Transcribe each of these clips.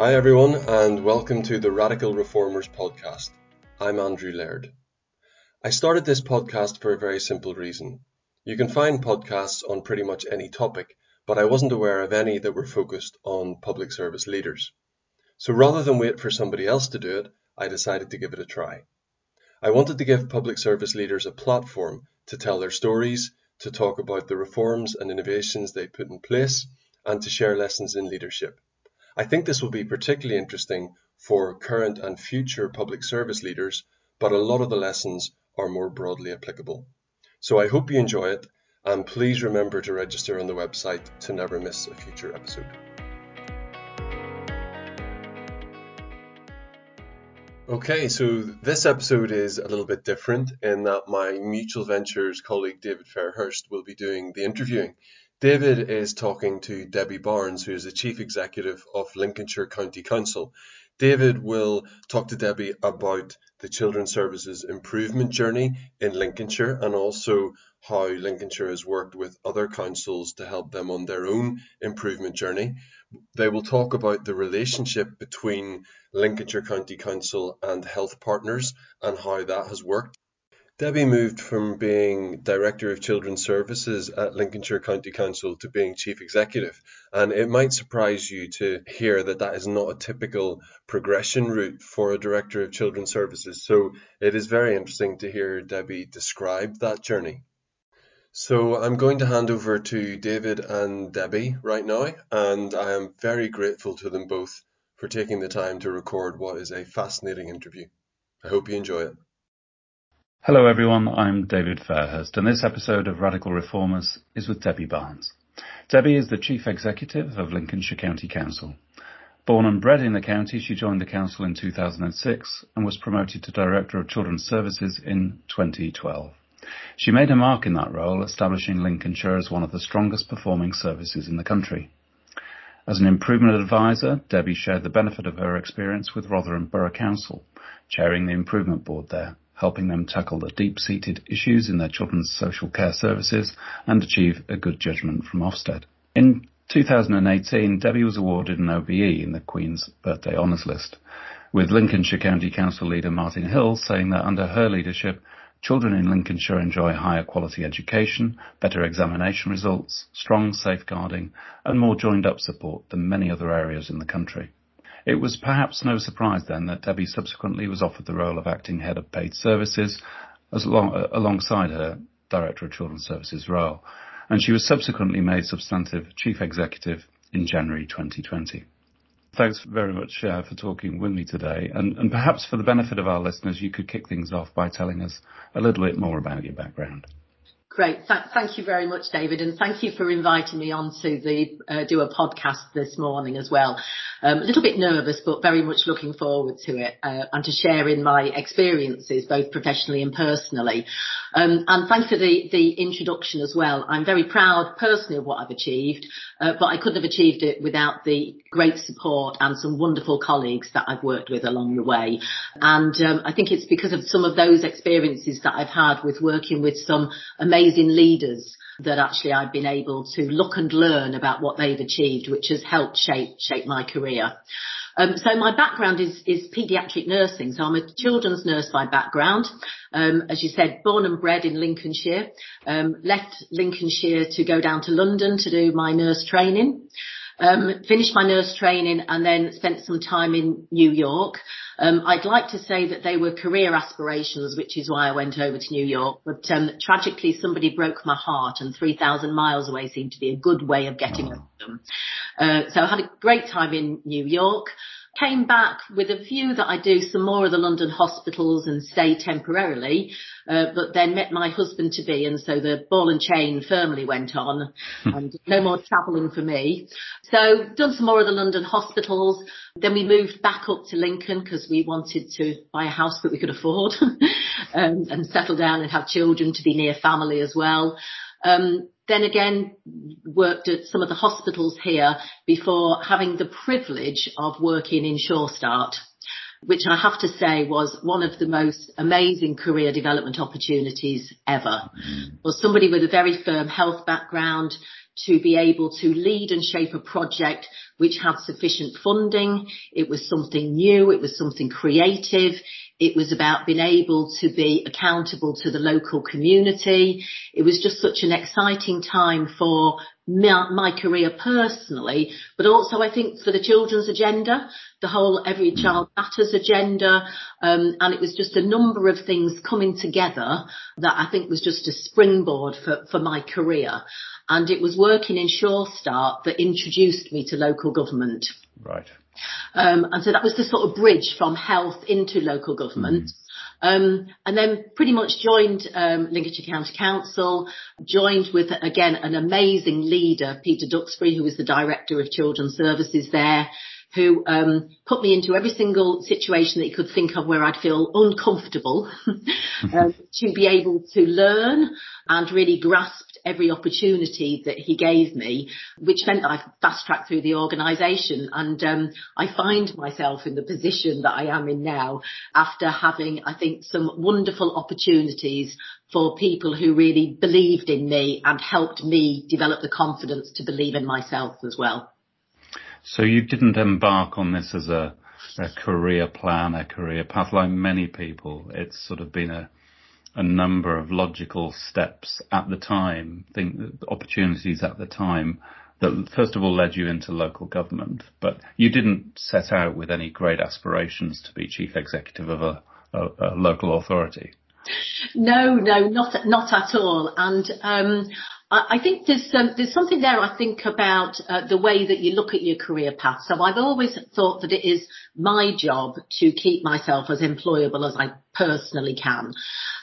Hi, everyone, and welcome to the Radical Reformers podcast. I'm Andrew Laird. I started this podcast for a very simple reason. You can find podcasts on pretty much any topic, but I wasn't aware of any that were focused on public service leaders. So rather than wait for somebody else to do it, I decided to give it a try. I wanted to give public service leaders a platform to tell their stories, to talk about the reforms and innovations they put in place, and to share lessons in leadership. I think this will be particularly interesting for current and future public service leaders, but a lot of the lessons are more broadly applicable. So I hope you enjoy it, and please remember to register on the website to never miss a future episode. Okay, so this episode is a little bit different in that my Mutual Ventures colleague David Fairhurst will be doing the interviewing. David is talking to Debbie Barnes, who is the Chief Executive of Lincolnshire County Council. David will talk to Debbie about the Children's Services improvement journey in Lincolnshire and also how Lincolnshire has worked with other councils to help them on their own improvement journey. They will talk about the relationship between Lincolnshire County Council and health partners and how that has worked. Debbie moved from being Director of Children's Services at Lincolnshire County Council to being Chief Executive. And it might surprise you to hear that that is not a typical progression route for a Director of Children's Services. So it is very interesting to hear Debbie describe that journey. So I'm going to hand over to David and Debbie right now, and I am very grateful to them both for taking the time to record what is a fascinating interview. I hope you enjoy it. Hello, everyone. I'm David Fairhurst, and this episode of Radical Reformers is with Debbie Barnes. Debbie is the Chief Executive of Lincolnshire County Council. Born and bred in the county, she joined the council in 2006 and was promoted to Director of Children's Services in 2012. She made a mark in that role, establishing Lincolnshire as one of the strongest performing services in the country. As an improvement advisor, Debbie shared the benefit of her experience with Rotherham Borough Council, chairing the improvement board there helping them tackle the deep-seated issues in their children's social care services and achieve a good judgment from Ofsted. In 2018, Debbie was awarded an OBE in the Queen's Birthday Honours List, with Lincolnshire County Council leader Martin Hill saying that under her leadership, children in Lincolnshire enjoy higher quality education, better examination results, strong safeguarding, and more joined up support than many other areas in the country. It was perhaps no surprise then that Debbie subsequently was offered the role of acting head of paid services as long, alongside her director of children's services role, and she was subsequently made substantive chief executive in January 2020. Thanks very much uh, for talking with me today. And, and perhaps for the benefit of our listeners, you could kick things off by telling us a little bit more about your background. Great. Th- thank you very much, David, and thank you for inviting me on to uh, do a podcast this morning as well. Um, a little bit nervous, but very much looking forward to it uh, and to sharing my experiences, both professionally and personally. Um, and thanks for the, the introduction as well. I'm very proud personally of what I've achieved, uh, but I couldn't have achieved it without the great support and some wonderful colleagues that I've worked with along the way. And um, I think it's because of some of those experiences that I've had with working with some amazing amazing leaders that actually I've been able to look and learn about what they've achieved, which has helped shape shape my career. Um, so my background is is paediatric nursing. So I'm a children's nurse by background. Um, as you said, born and bred in Lincolnshire. Um, left Lincolnshire to go down to London to do my nurse training. Um, finished my nurse training and then spent some time in New York. Um, I'd like to say that they were career aspirations, which is why I went over to New York. But um, tragically, somebody broke my heart, and 3,000 miles away seemed to be a good way of getting oh. them. Uh, so I had a great time in New York came back with a view that I do some more of the London hospitals and stay temporarily, uh, but then met my husband to be, and so the ball and chain firmly went on, hmm. and no more travelling for me. So done some more of the London hospitals. Then we moved back up to Lincoln because we wanted to buy a house that we could afford um, and settle down and have children to be near family as well. Um, then again, worked at some of the hospitals here before having the privilege of working in Sure Start. which I have to say was one of the most amazing career development opportunities ever. Was somebody with a very firm health background, to be able to lead and shape a project which had sufficient funding. It was something new. It was something creative. It was about being able to be accountable to the local community. It was just such an exciting time for my, career personally, but also I think for the children's agenda, the whole Every Child Matters agenda, um, and it was just a number of things coming together that I think was just a springboard for, for my career. And it was working in Sure Start that introduced me to local government. Right. Um, and so that was the sort of bridge from health into local government. Mm. Um, and then pretty much joined um, Lincolnshire County Council, joined with again an amazing leader, Peter Duxbury, who was the director of Children's Services there, who um, put me into every single situation that he could think of where I'd feel uncomfortable, um, to be able to learn and really grasp every opportunity that he gave me, which meant that I fast tracked through the organisation. And um, I find myself in the position that I am in now after having, I think, some wonderful opportunities for people who really believed in me and helped me develop the confidence to believe in myself as well. So you didn't embark on this as a, a career plan, a career path like many people. It's sort of been a a number of logical steps at the time, think opportunities at the time that first of all led you into local government, but you didn't set out with any great aspirations to be chief executive of a, a, a local authority. No, no, not not at all. And um, I think there's um, there's something there. I think about uh, the way that you look at your career path. So I've always thought that it is my job to keep myself as employable as I personally can,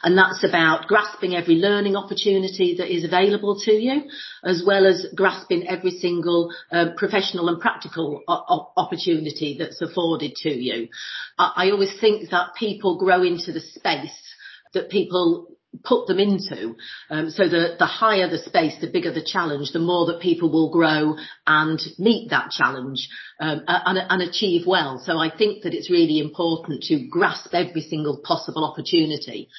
and that's about grasping every learning opportunity that is available to you, as well as grasping every single uh, professional and practical o- opportunity that's afforded to you. I, I always think that people grow into the space that people put them into. Um, so the, the higher the space, the bigger the challenge, the more that people will grow and meet that challenge um, and, and, achieve well. So I think that it's really important to grasp every single possible opportunity.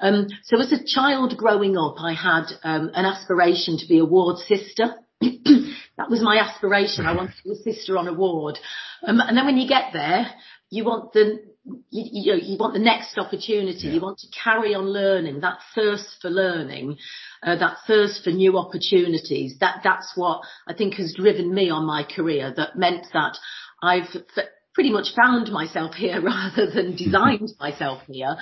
Um, so as a child growing up, I had um, an aspiration to be a ward sister. that was my aspiration. I wanted to be a sister on a ward. Um, and then when you get there, you want the you, you, you want the next opportunity. Yeah. You want to carry on learning. That thirst for learning, uh, that thirst for new opportunities. That that's what I think has driven me on my career. That meant that I've pretty much found myself here rather than designed myself here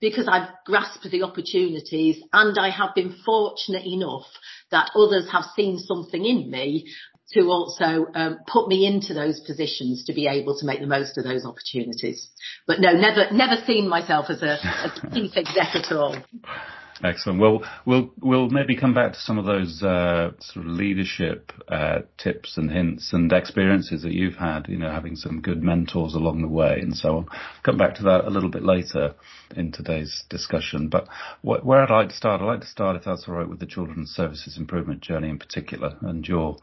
because I've grasped the opportunities and I have been fortunate enough that others have seen something in me to also um, put me into those positions to be able to make the most of those opportunities. But no, never, never seen myself as a, a chief exec at all. Excellent. Well, we'll we'll maybe come back to some of those uh, sort of leadership uh, tips and hints and experiences that you've had. You know, having some good mentors along the way and so on. Come back to that a little bit later in today's discussion. But wh- where I'd like to start, I'd like to start, if that's all right, with the children's services improvement journey in particular and your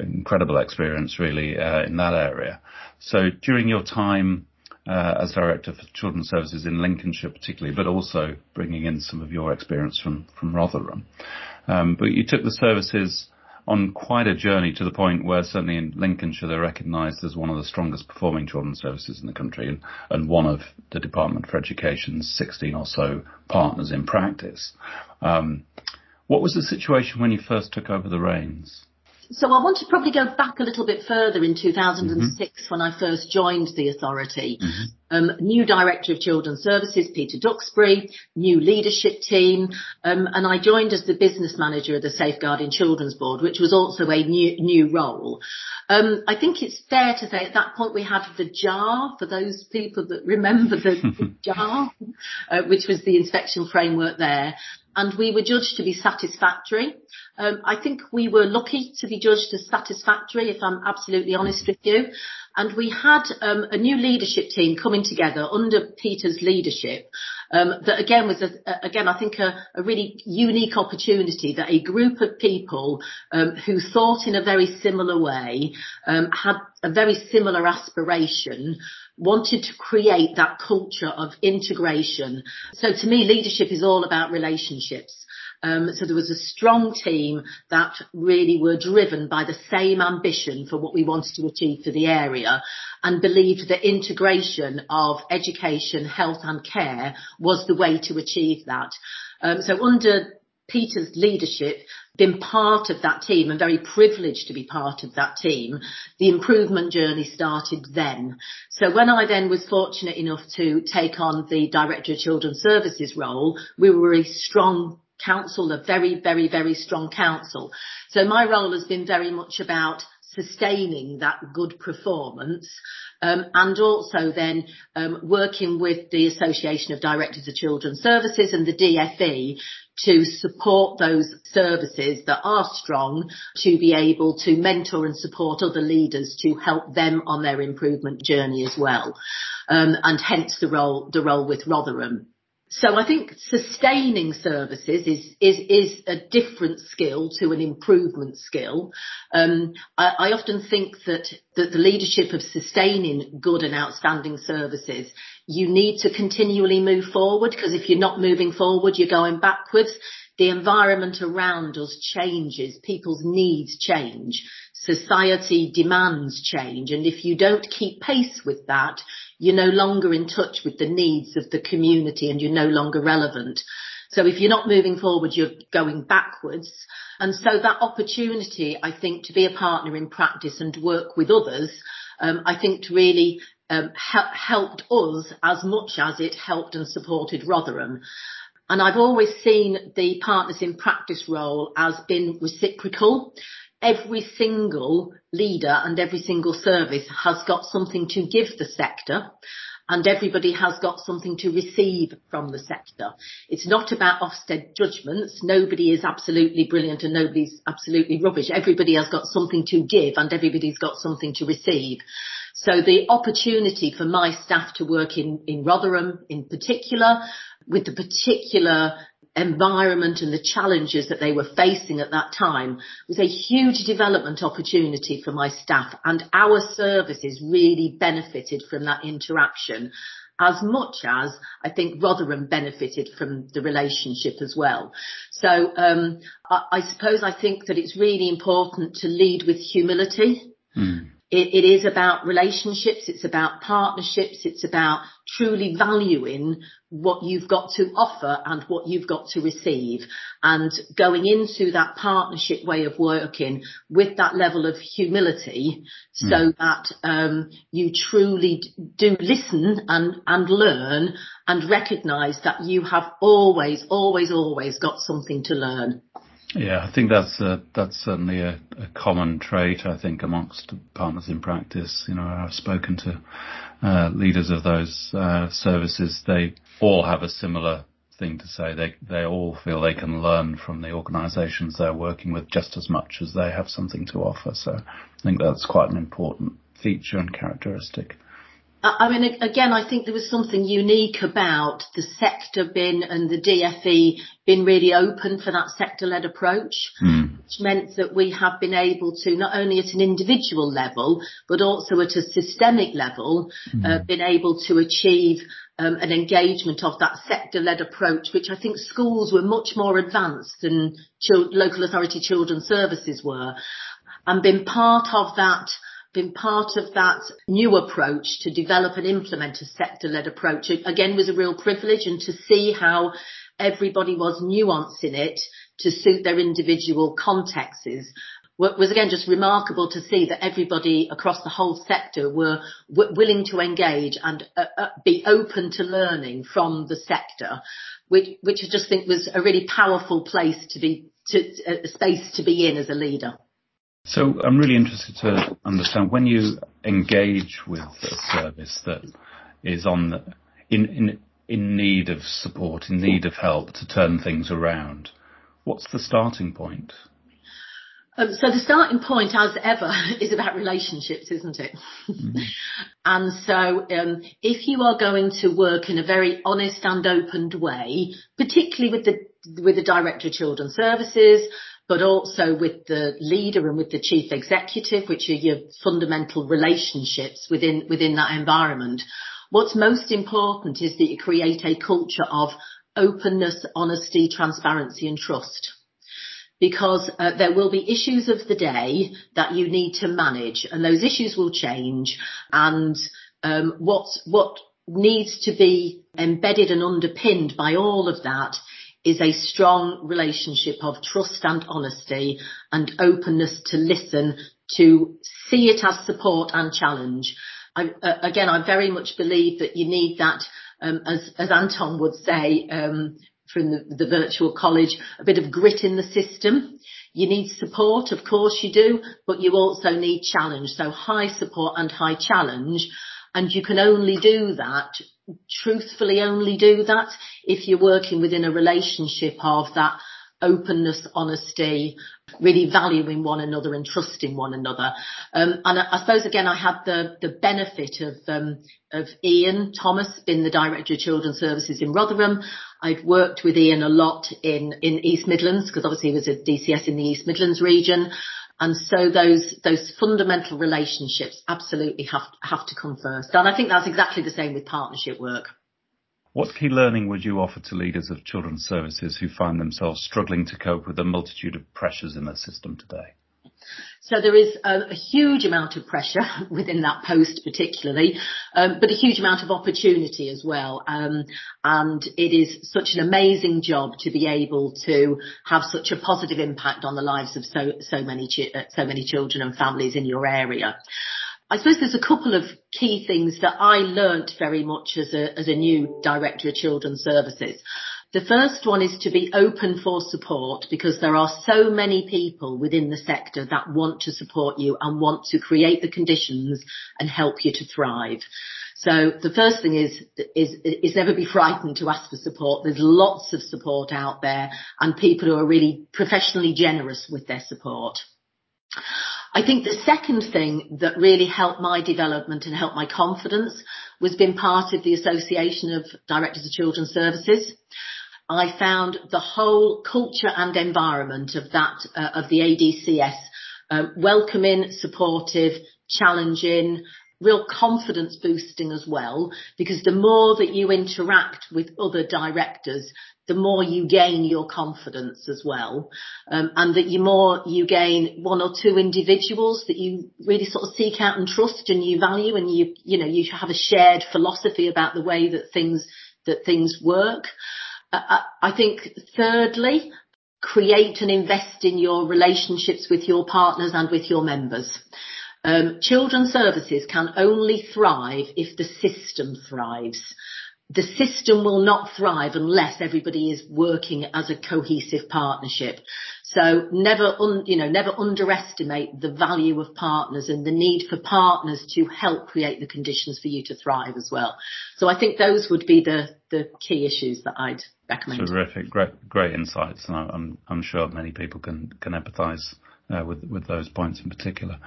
incredible experience really uh, in that area. So during your time uh, as director for children's services in Lincolnshire particularly, but also bringing in some of your experience from from Rotherham. Um, but you took the services on quite a journey to the point where certainly in Lincolnshire they're recognised as one of the strongest performing children's services in the country and, and one of the Department for Education's 16 or so partners in practice. Um, what was the situation when you first took over the reins? So I want to probably go back a little bit further in 2006 mm-hmm. when I first joined the authority. Mm-hmm. Um, new director of children's services, Peter Duxbury, new leadership team, um, and I joined as the business manager of the Safeguarding Children's Board, which was also a new new role. Um, I think it's fair to say at that point we had the JAR for those people that remember the, the JAR, uh, which was the inspection framework there, and we were judged to be satisfactory. Um, I think we were lucky to be judged as satisfactory, if I'm absolutely honest with you. And we had um, a new leadership team coming together under Peter's leadership. Um, that again was a, again I think a, a, really unique opportunity that a group of people um, who thought in a very similar way um, had a very similar aspiration wanted to create that culture of integration. So to me, leadership is all about relationships. Um, so there was a strong team that really were driven by the same ambition for what we wanted to achieve for the area and believed that integration of education, health and care was the way to achieve that. Um, so under Peter's leadership, been part of that team and very privileged to be part of that team, the improvement journey started then. So when I then was fortunate enough to take on the Director of Children's Services role, we were a strong council, a very, very, very strong council. So my role has been very much about sustaining that good performance um, and also then um, working with the Association of Directors of Children's Services and the DFE to support those services that are strong to be able to mentor and support other leaders to help them on their improvement journey as well. Um, and hence the role, the role with Rotherham. So I think sustaining services is is is a different skill to an improvement skill. Um, I, I, often think that that the leadership of sustaining good and outstanding services, you need to continually move forward because if you're not moving forward, you're going backwards. The environment around us changes, people's needs change, society demands change, and if you don't keep pace with that, you're no longer in touch with the needs of the community and you're no longer relevant. So if you're not moving forward, you're going backwards. And so that opportunity, I think, to be a partner in practice and work with others, um, I think to really um, helped us as much as it helped and supported Rotherham. And I've always seen the partners in practice role as being reciprocal. Every single leader and every single service has got something to give the sector and everybody has got something to receive from the sector. It's not about Ofsted judgments. Nobody is absolutely brilliant and nobody's absolutely rubbish. Everybody has got something to give and everybody's got something to receive. So the opportunity for my staff to work in, in Rotherham in particular, with the particular environment and the challenges that they were facing at that time was a huge development opportunity for my staff and our services really benefited from that interaction as much as I think Rotherham benefited from the relationship as well. So um, I, I, suppose I think that it's really important to lead with humility. Mm. It, it is about relationships. It's about partnerships. It's about truly valuing what you've got to offer and what you've got to receive and going into that partnership way of working with that level of humility so mm. that um, you truly do listen and, and learn and recognise that you have always, always, always got something to learn. Yeah, I think that's a, that's certainly a, a, common trait. I think amongst partners in practice. You know, I've spoken to uh, leaders of those uh, services. They all have a similar thing to say. They they all feel they can learn from the organisations they're working with just as much as they have something to offer. So I think that's quite an important feature and characteristic. I mean, again, I think there was something unique about the sector bin and the DFE being really open for that sector-led approach, mm. which meant that we have been able to, not only at an individual level, but also at a systemic level, mm. uh, been able to achieve um, an engagement of that sector-led approach, which I think schools were much more advanced than local authority children's services were, and been part of that been part of that new approach to develop and implement a sector-led approach again was a real privilege and to see how everybody was nuancing it to suit their individual contexts was again just remarkable to see that everybody across the whole sector were w- willing to engage and uh, uh, be open to learning from the sector, which, which I just think was a really powerful place to be, to, a space to be in as a leader. So I'm really interested to understand when you engage with a service that is on the, in, in, in need of support, in need of help to turn things around, what's the starting point? Um, so the starting point, as ever, is about relationships, isn't it? Mm-hmm. and so, um, if you are going to work in a very honest and open way, particularly with the with the director of children's services, but also with the leader and with the chief executive, which are your fundamental relationships within, within that environment. What's most important is that you create a culture of openness, honesty, transparency and trust. Because uh, there will be issues of the day that you need to manage and those issues will change and um, what, what needs to be embedded and underpinned by all of that is a strong relationship of trust and honesty and openness to listen, to see it as support and challenge. I, uh, again, I very much believe that you need that, um, as, as Anton would say, um, from the, the virtual college, a bit of grit in the system. You need support, of course you do, but you also need challenge. So high support and high challenge. And you can only do that, truthfully only do that, if you're working within a relationship of that openness, honesty, really valuing one another and trusting one another. Um, and I, I, suppose again, I had the, the benefit of, um, of Ian Thomas being the Director of Children's Services in Rotherham. I'd worked with Ian a lot in, in East Midlands because obviously he was a DCS in the East Midlands region. And so those, those fundamental relationships absolutely have, have to come first. And I think that's exactly the same with partnership work. What key learning would you offer to leaders of children's services who find themselves struggling to cope with the multitude of pressures in the system today? So there is a, a, huge amount of pressure within that post particularly, um, but a huge amount of opportunity as well. Um, and it is such an amazing job to be able to have such a positive impact on the lives of so, so many, chi- uh, so many children and families in your area. I suppose there's a couple of key things that I learnt very much as a, as a new director of children's services. The first one is to be open for support because there are so many people within the sector that want to support you and want to create the conditions and help you to thrive. So the first thing is, is, is never be frightened to ask for support. There's lots of support out there and people who are really professionally generous with their support. I think the second thing that really helped my development and helped my confidence was being part of the Association of Directors of Children's Services. I found the whole culture and environment of that, uh, of the ADCS, uh, welcoming, supportive, challenging, real confidence boosting as well, because the more that you interact with other directors, the more you gain your confidence as well. Um, and that the more you gain one or two individuals that you really sort of seek out and trust and you value and you, you know, you have a shared philosophy about the way that things, that things work. Uh, I think thirdly, create and invest in your relationships with your partners and with your members. Um, children's services can only thrive if the system thrives. The system will not thrive unless everybody is working as a cohesive partnership. So never, un, you know, never underestimate the value of partners and the need for partners to help create the conditions for you to thrive as well. So I think those would be the, the key issues that I'd recommend. Terrific, great, great insights, and I'm, I'm sure many people can can empathise uh, with with those points in particular.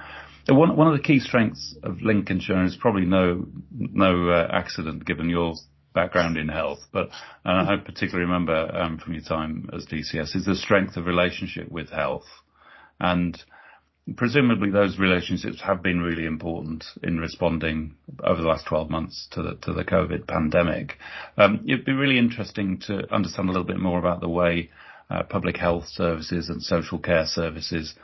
One one of the key strengths of Lincolnshire is probably no no uh, accident given your background in health, but uh, I particularly remember um, from your time as DCS is the strength of relationship with health, and presumably those relationships have been really important in responding over the last 12 months to the to the COVID pandemic. Um, it'd be really interesting to understand a little bit more about the way uh, public health services and social care services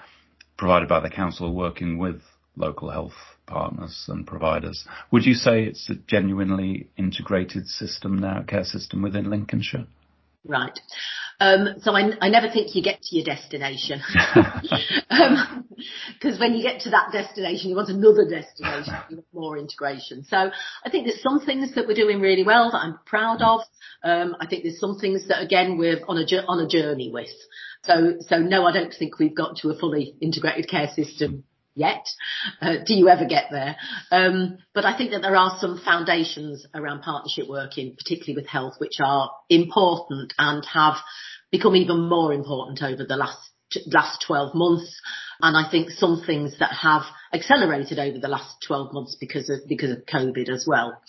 provided by the council are working with local health partners and providers. Would you say it's a genuinely integrated system now, care system within Lincolnshire? Right. Um, so I, I, never think you get to your destination. um, cause when you get to that destination, you want another destination, you want more integration. So I think there's some things that we're doing really well that I'm proud of. Um, I think there's some things that again, we're on a, on a journey with. So, so no, I don't think we've got to a fully integrated care system yet. Uh, do you ever get there? Um, but I think that there are some foundations around partnership working, particularly with health, which are important and have become even more important over the last last 12 months. And I think some things that have accelerated over the last 12 months because of, because of COVID as well.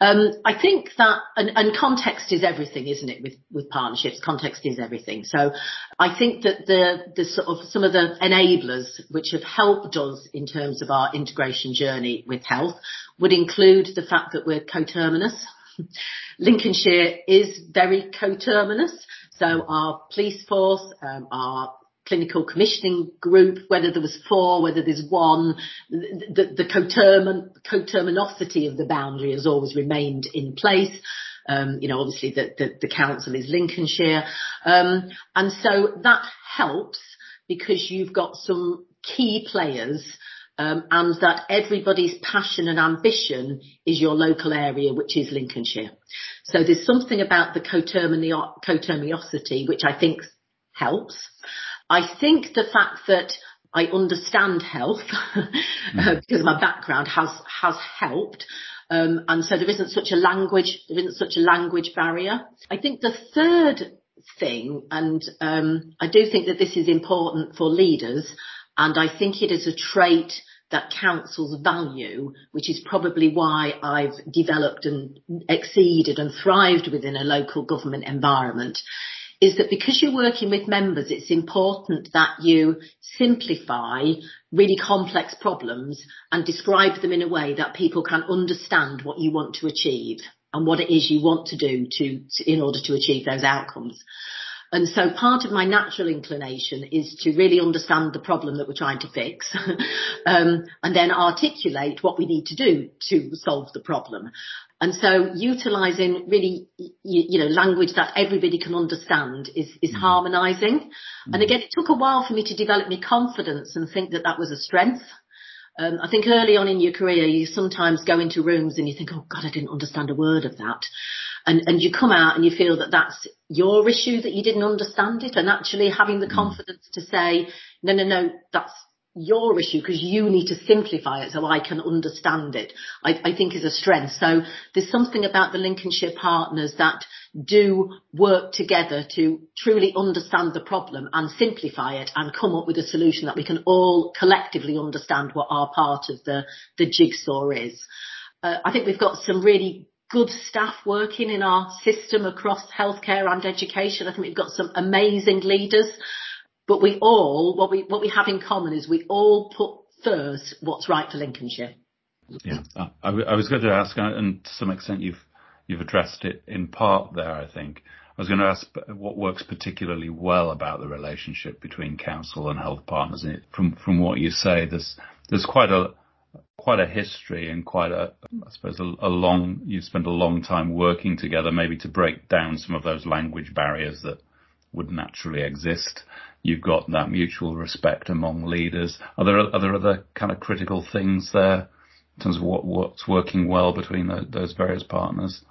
Um, I think that, and, and context is everything, isn't it, with, with partnerships? Context is everything. So I think that the, the sort of, some of the enablers which have helped us in terms of our integration journey with health would include the fact that we're coterminous. Lincolnshire is very coterminous. So our police force, um, our clinical commissioning group, whether there was four, whether there's one, the, the cotermin, coterminosity of the boundary has always remained in place. Um, you know, obviously the, the, the council is Lincolnshire. Um, and so that helps because you've got some key players um, and that everybody's passion and ambition is your local area, which is Lincolnshire. So there's something about the coterminosity which I think helps. I think the fact that I understand health uh, because my background has has helped. Um, and so there isn't such a language there isn't such a language barrier. I think the third thing, and um, I do think that this is important for leaders, and I think it is a trait that councils value, which is probably why I've developed and exceeded and thrived within a local government environment, is that because you're working with members, it's important that you simplify really complex problems and describe them in a way that people can understand what you want to achieve and what it is you want to do to, to in order to achieve those outcomes. And so part of my natural inclination is to really understand the problem that we're trying to fix um, and then articulate what we need to do to solve the problem. And so utilising really, you, you, know, language that everybody can understand is, is mm. harmonising. Mm. And again, it took a while for me to develop my confidence and think that that was a strength. Um, I think early on in your career, you sometimes go into rooms and you think, oh God, I didn't understand a word of that. And, and you come out and you feel that that's your issue that you didn't understand it and actually having the mm. confidence to say, no, no, no, that's your issue because you need to simplify it so I can understand it, I, I, think is a strength. So there's something about the Lincolnshire partners that do work together to truly understand the problem and simplify it and come up with a solution that we can all collectively understand what our part of the, the jigsaw is. Uh, I think we've got some really good staff working in our system across healthcare and education. I think we've got some amazing leaders but we all, what we, what we have in common is we all put first what's right for Lincolnshire. Yeah, I, I was going to ask, and to some extent you've, you've addressed it in part there, I think. I was going to ask what works particularly well about the relationship between council and health partners. From from what you say, there's there's quite a quite a history and quite a I suppose a, a long You've spent a long time working together, maybe to break down some of those language barriers that would naturally exist you've got that mutual respect among leaders. Are there are there other kind of critical things there in terms of what what's working well between the, those various partners?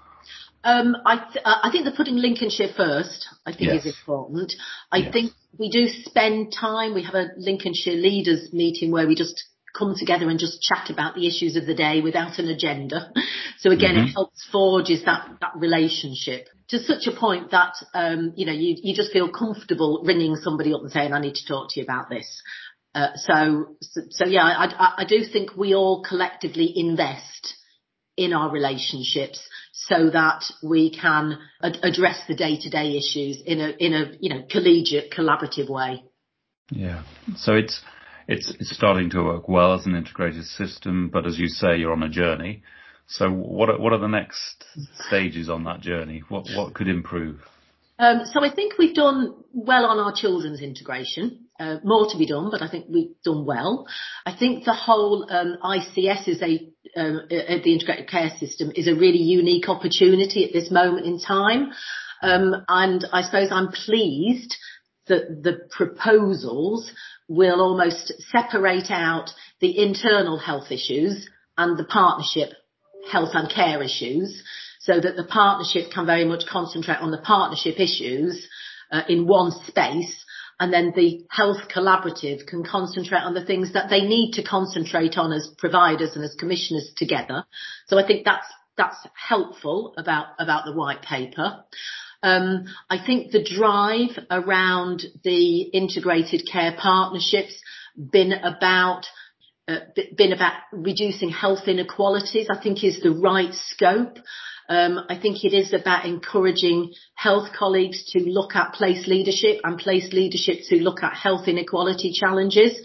Um, I, th- I think the putting Lincolnshire first, I think yes. is important. I yes. think we do spend time. We have a Lincolnshire leaders meeting where we just come together and just chat about the issues of the day without an agenda. So again, mm-hmm. it helps forges that, that relationship to such a point that, um, you know, you, you just feel comfortable ringing somebody up and saying, I need to talk to you about this. Uh, so, so, so, yeah, I, I, I do think we all collectively invest in our relationships so that we can ad- address the day-to-day issues in a in a you know collegiate collaborative way yeah so it's it's it's starting to work well as an integrated system, but as you say, you're on a journey. So what are, what are the next stages on that journey? What what could improve? Um, so I think we've done well on our children's integration. Uh, more to be done, but I think we've done well. I think the whole um, ICS is a uh, uh, the integrated care system is a really unique opportunity at this moment in time. Um, and I suppose I'm pleased that the proposals will almost separate out the internal health issues and the partnership health and care issues so that the partnership can very much concentrate on the partnership issues uh, in one space and then the health collaborative can concentrate on the things that they need to concentrate on as providers and as commissioners together. So I think that's that's helpful about about the white paper. Um, I think the drive around the integrated care partnerships been about uh, been about reducing health inequalities, I think is the right scope. Um, I think it is about encouraging health colleagues to look at place leadership and place leadership to look at health inequality challenges.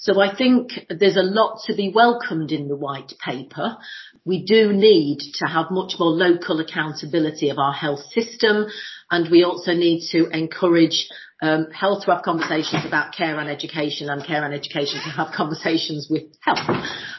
So I think there's a lot to be welcomed in the white paper. We do need to have much more local accountability of our health system and we also need to encourage um, health to have conversations about care and education and care and education to have conversations with health.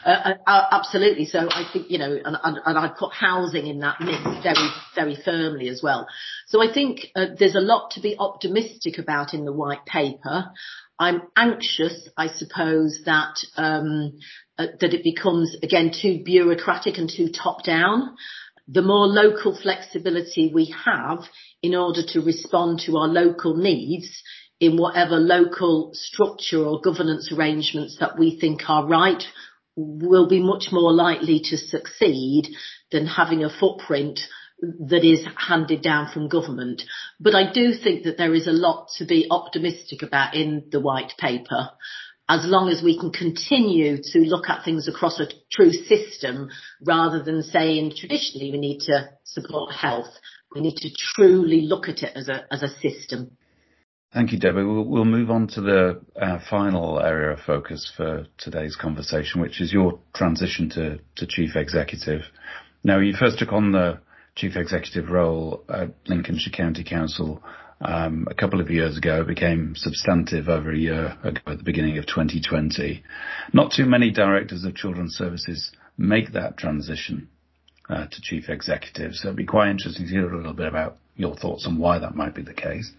Uh, uh, uh, absolutely. So I think, you know, and, and, and I put housing in that mix very, very firmly as well. So I think uh, there's a lot to be optimistic about in the white paper. I'm anxious, I suppose, that um, uh, that it becomes again too bureaucratic and too top down. The more local flexibility we have in order to respond to our local needs in whatever local structure or governance arrangements that we think are right will be much more likely to succeed than having a footprint that is handed down from government. But I do think that there is a lot to be optimistic about in the white paper as long as we can continue to look at things across a true system rather than saying traditionally we need to support health. We need to truly look at it as a, as a system. Thank you, Debbie. We'll, we'll move on to the uh, final area of focus for today's conversation, which is your transition to, to chief executive. Now, you first took on the chief executive role at Lincolnshire County Council um, a couple of years ago, became substantive over a year ago at the beginning of 2020. Not too many directors of children's services make that transition uh, to chief executive, so it'd be quite interesting to hear a little bit about your thoughts on why that might be the case.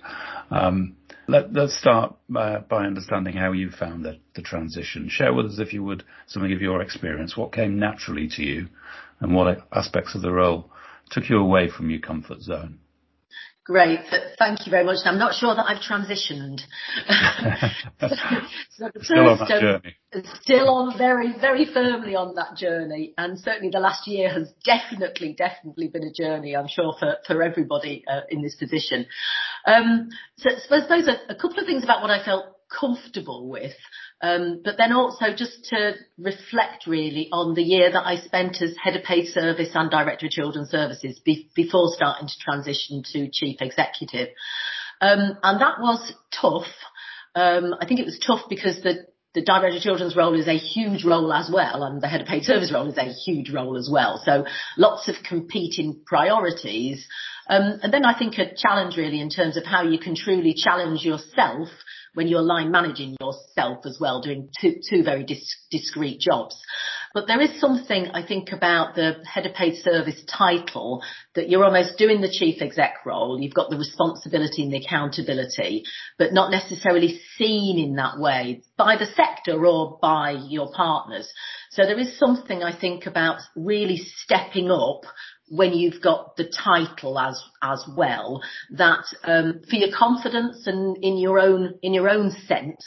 Um, let, us start uh, by understanding how you found the, the transition. Share with us, if you would, something of your experience. What came naturally to you, and what aspects of the role took you away from your comfort zone? Great. Thank you very much. I'm not sure that I've transitioned. so, still on that journey. Still on very, very firmly on that journey. And certainly the last year has definitely, definitely been a journey, I'm sure, for, for everybody uh, in this position. Um, so, so I suppose a, a couple of things about what I felt comfortable with. Um, but then also just to reflect really on the year that I spent as head of paid service and director of children's services be- before starting to transition to chief executive. Um, and that was tough. Um, I think it was tough because the the director of children's role is a huge role as well, and the head of paid service role is a huge role as well. So lots of competing priorities. Um, and then I think a challenge really in terms of how you can truly challenge yourself when you're line managing yourself as well, doing two, two very dis- discrete jobs. But there is something I think about the head of paid service title that you're almost doing the chief exec role. You've got the responsibility and the accountability, but not necessarily seen in that way by the sector or by your partners. So there is something I think about really stepping up when you've got the title as as well that um, for your confidence and in your own in your own sense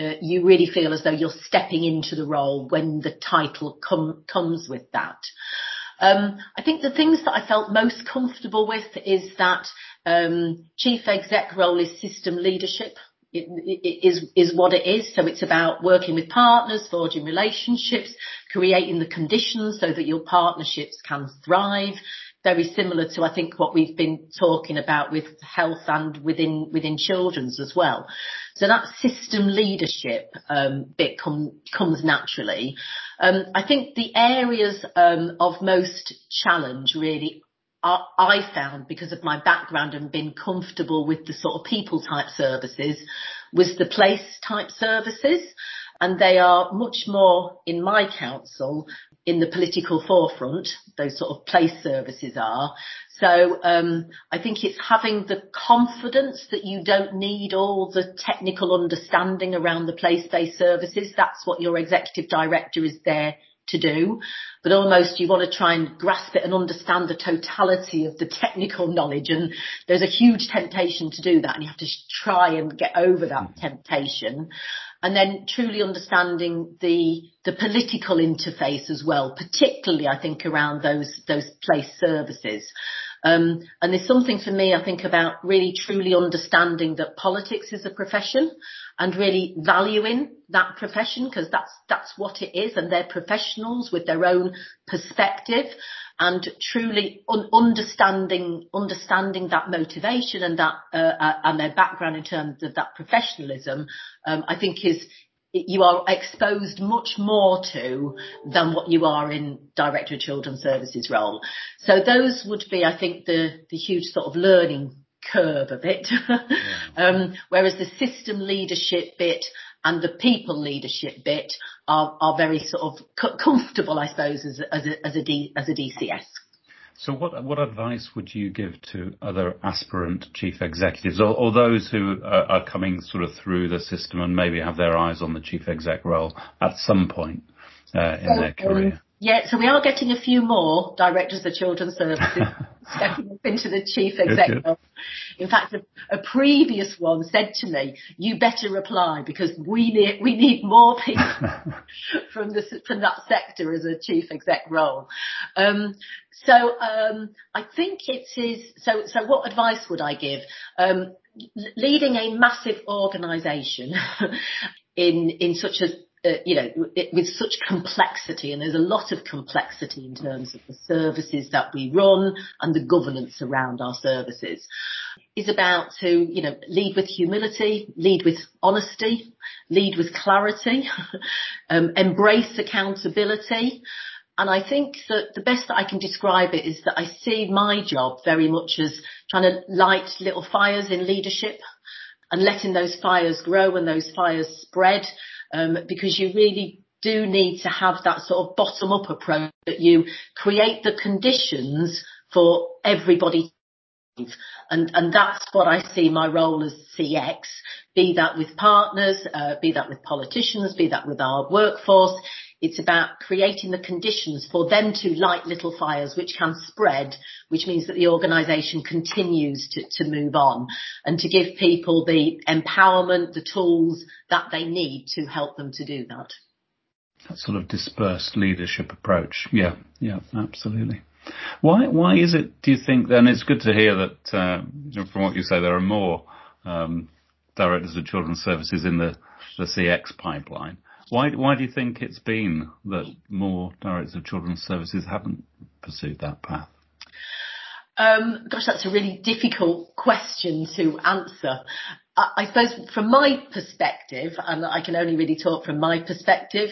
uh, you really feel as though you're stepping into the role when the title com- comes with that. Um, I think the things that I felt most comfortable with is that um, chief exec role is system leadership. Is is what it is. So it's about working with partners, forging relationships, creating the conditions so that your partnerships can thrive. Very similar to I think what we've been talking about with health and within within children's as well. So that system leadership um, bit com- comes naturally. Um, I think the areas um, of most challenge really I found because of my background and being comfortable with the sort of people type services was the place type services. And they are much more in my council in the political forefront those sort of place services are. So um, I think it's having the confidence that you don't need all the technical understanding around the place-based services. That's what your executive director is there to do, but almost you want to try and grasp it and understand the totality of the technical knowledge. And there's a huge temptation to do that and you have to try and get over that temptation. And then truly understanding the, the political interface as well, particularly I think around those, those place services. Um, and there's something for me, I think, about really truly understanding that politics is a profession and really valuing that profession because that's, that's what it is. And they're professionals with their own perspective and truly un- understanding, understanding that motivation and that, uh, uh, and their background in terms of that professionalism, um, I think is, you are exposed much more to than what you are in director of children's services role. So those would be, I think, the, the huge sort of learning curve of it. um, whereas the system leadership bit and the people leadership bit are, are very sort of comfortable, I suppose, as, as, a, as, a D, as a DCS. So what what advice would you give to other aspirant chief executives or, or those who are, are, coming sort of through the system and maybe have their eyes on the chief exec role at some point uh, in so, their career? Um, yeah, so we are getting a few more directors of children's services stepping up into the chief executive. In fact, a, a, previous one said to me, "You better reply because we need we need more people from the from that sector as a chief exec role." Um, so um, I think it is. So so what advice would I give? Um, leading a massive organisation in in such a uh, you know, it, with such complexity, and there's a lot of complexity in terms of the services that we run and the governance around our services, is about to, you know, lead with humility, lead with honesty, lead with clarity, um, embrace accountability. And I think that the best that I can describe it is that I see my job very much as trying to light little fires in leadership and letting those fires grow and those fires spread um, because you really do need to have that sort of bottom up approach that you create the conditions for everybody and, and that's what I see my role as CX, be that with partners, uh, be that with politicians, be that with our workforce. It's about creating the conditions for them to light little fires which can spread, which means that the organisation continues to, to move on and to give people the empowerment, the tools that they need to help them to do that. That sort of dispersed leadership approach. Yeah, yeah, absolutely. Why, why is it, do you think, then it's good to hear that, uh, from what you say, there are more um, directors of children's services in the, the CX pipeline. Why, why do you think it's been that more directors of children's services haven't pursued that path? Um, gosh, that's a really difficult question to answer. I, I suppose from my perspective, and I can only really talk from my perspective,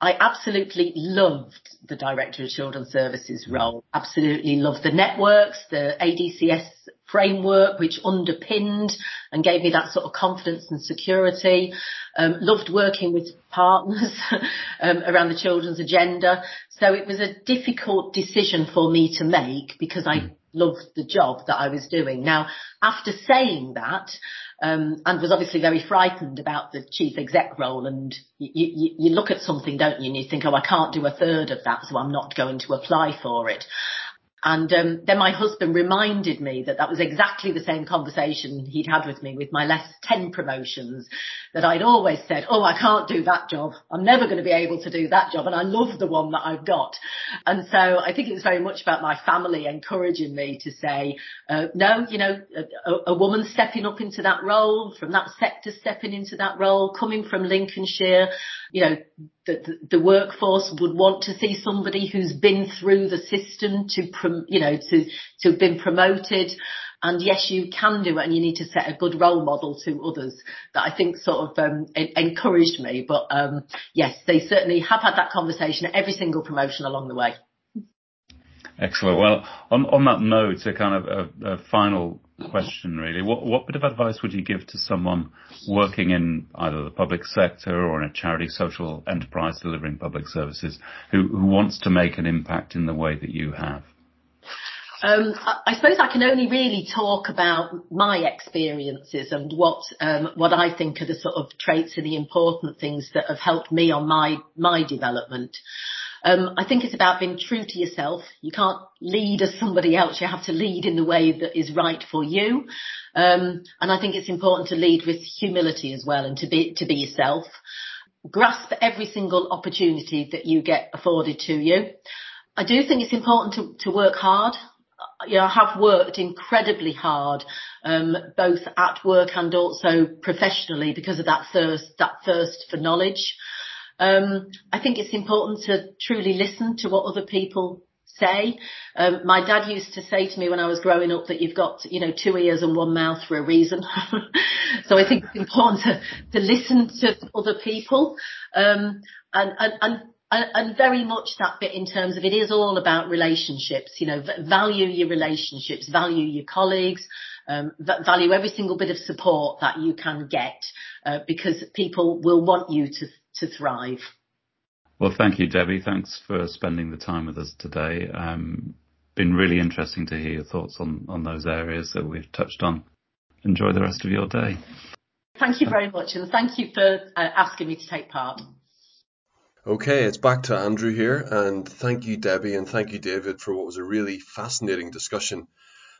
I absolutely loved the Director of Children's Services role. Absolutely loved the networks, the ADCS framework, which underpinned and gave me that sort of confidence and security. Um, loved working with partners um, around the children's agenda. So it was a difficult decision for me to make because I loved the job that I was doing. Now, after saying that, um, and was obviously very frightened about the chief exec role, and you, you, you look at something, don't you, and you think, oh, I can't do a third of that, so I'm not going to apply for it. And um, then my husband reminded me that that was exactly the same conversation he'd had with me with my last 10 promotions, that I'd always said, oh, I can't do that job. I'm never going to be able to do that job. And I love the one that I've got. And so I think it was very much about my family encouraging me to say, uh, no, you know, a, a woman stepping up into that role, from that sector stepping into that role, coming from Lincolnshire, you know, the, the, workforce would want to see somebody who's been through the system to, you know, to, to have been promoted. And yes, you can do it and you need to set a good role model to others that I think sort of, um, encouraged me. But, um, yes, they certainly have had that conversation at every single promotion along the way. Excellent. Well, on, on that note, a kind of a, a final question really. What, what bit of advice would you give to someone working in either the public sector or in a charity social enterprise delivering public services who, who wants to make an impact in the way that you have? Um, I suppose I can only really talk about my experiences and what um, what I think are the sort of traits and the important things that have helped me on my my development. Um, I think it's about being true to yourself. You can't lead as somebody else. You have to lead in the way that is right for you. Um, and I think it's important to lead with humility as well and to be, to be yourself. Grasp every single opportunity that you get afforded to you. I do think it's important to, to work hard. you know, I have worked incredibly hard, um, both at work and also professionally because of that thirst, that thirst for knowledge. Um, I think it's important to truly listen to what other people say. Um, my dad used to say to me when I was growing up that you've got, you know, two ears and one mouth for a reason. so I think it's important to, to listen to other people, um, and, and, and and, very much that bit in terms of it is all about relationships. You know, value your relationships, value your colleagues, um, value every single bit of support that you can get uh, because people will want you to to thrive. Well, thank you, Debbie. Thanks for spending the time with us today. Um, been really interesting to hear your thoughts on, on those areas that we've touched on. Enjoy the rest of your day. Thank you very much, and thank you for uh, asking me to take part. Okay, it's back to Andrew here, and thank you, Debbie, and thank you, David, for what was a really fascinating discussion.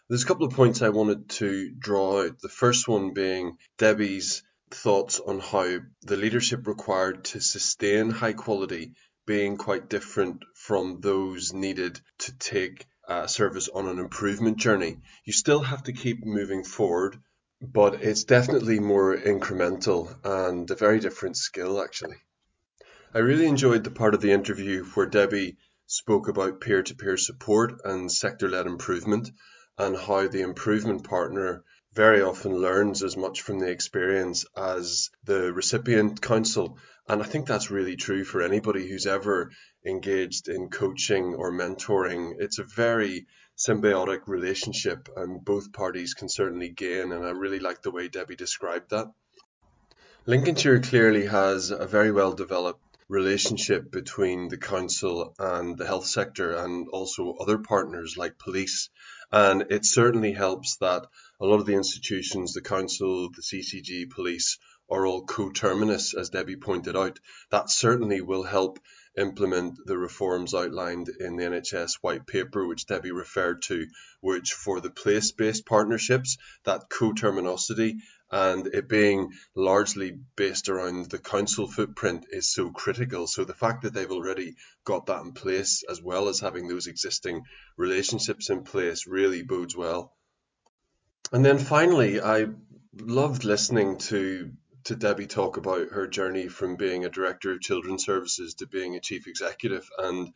There's a couple of points I wanted to draw out. The first one being Debbie's thoughts on how the leadership required to sustain high quality being quite different from those needed to take a service on an improvement journey. You still have to keep moving forward, but it's definitely more incremental and a very different skill actually. I really enjoyed the part of the interview where Debbie spoke about peer to peer support and sector led improvement and how the improvement partner very often learns as much from the experience as the recipient council. And I think that's really true for anybody who's ever engaged in coaching or mentoring. It's a very symbiotic relationship, and both parties can certainly gain. And I really like the way Debbie described that. Lincolnshire clearly has a very well developed relationship between the council and the health sector and also other partners like police. And it certainly helps that a lot of the institutions, the council, the CCG, police, are all coterminous, as Debbie pointed out. That certainly will help implement the reforms outlined in the NHS white paper, which Debbie referred to, which for the place based partnerships, that coterminosity and it being largely based around the council footprint is so critical. So the fact that they've already got that in place, as well as having those existing relationships in place, really bodes well. And then finally, I loved listening to to Debbie talk about her journey from being a director of children's services to being a chief executive and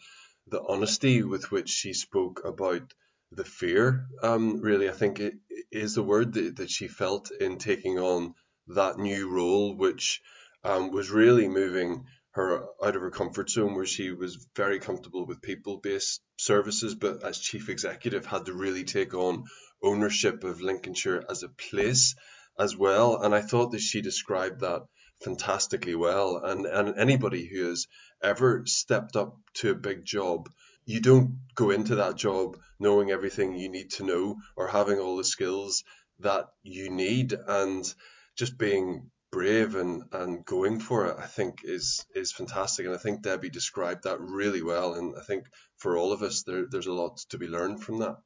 the honesty with which she spoke about the fear. Um, really, I think it is the word that, that she felt in taking on that new role, which um, was really moving her out of her comfort zone, where she was very comfortable with people-based services, but as chief executive, had to really take on ownership of Lincolnshire as a place as well. And I thought that she described that fantastically well. And and anybody who has ever stepped up to a big job, you don't go into that job knowing everything you need to know or having all the skills that you need and just being brave and, and going for it, I think is is fantastic. And I think Debbie described that really well. And I think for all of us, there, there's a lot to be learned from that.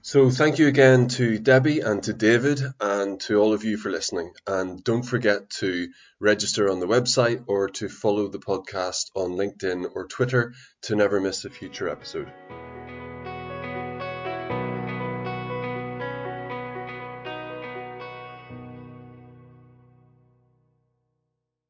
So thank you again to Debbie and to David and to all of you for listening. And don't forget to register on the website or to follow the podcast on LinkedIn or Twitter to never miss a future episode.